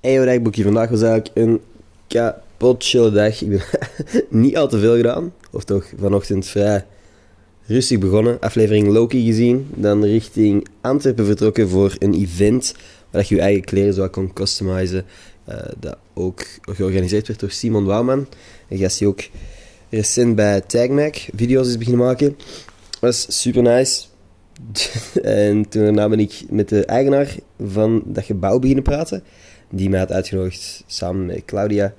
Hey, dagboekje. Vandaag was eigenlijk een kapot chille dag. Ik heb niet al te veel gedaan. Of toch vanochtend vrij rustig begonnen. Aflevering Loki gezien. Dan richting Antwerpen vertrokken voor een event. Waar je je eigen kleren zo kon customizen. Eh, dat ook georganiseerd werd door Simon Wouwman. Een gast die ook recent bij TagMac video's is beginnen maken. was super nice. en toen daarna ben ik met de eigenaar van dat gebouw beginnen praten. Die mij had uitgenodigd samen met Claudia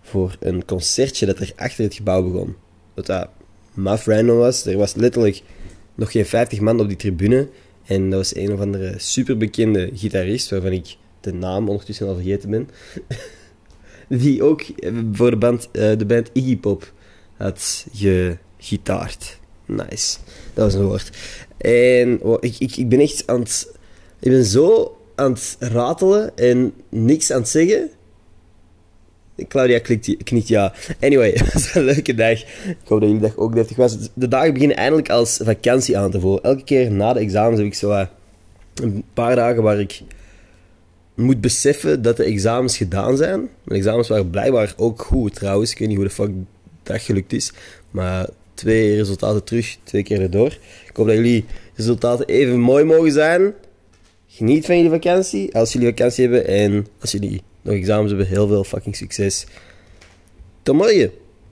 voor een concertje dat er achter het gebouw begon. Dat dat maf random was. Er was letterlijk nog geen 50 man op die tribune. En dat was een of andere superbekende gitarist, waarvan ik de naam ondertussen al vergeten ben. Die ook voor de band, eh, de band Iggy Pop had gegitaard. Nice. Dat was een woord. En ik, ik, ik ben echt aan het... Ik ben zo aan het ratelen en niks aan het zeggen. Claudia knikt ja. Anyway, het was een leuke dag. Ik hoop dat jullie dag ook deftig was. De dagen beginnen eindelijk als vakantie aan te voelen. Elke keer na de examens heb ik zo uh, een paar dagen waar ik moet beseffen dat de examens gedaan zijn. Mijn examens waren blijkbaar ook goed trouwens. Ik weet niet hoe de fuck dat gelukt is. Maar twee resultaten terug, twee keer erdoor. Ik hoop dat jullie resultaten even mooi mogen zijn. Geniet van jullie vakantie, als jullie vakantie hebben. En als jullie nog examens hebben, heel veel fucking succes. Tot morgen!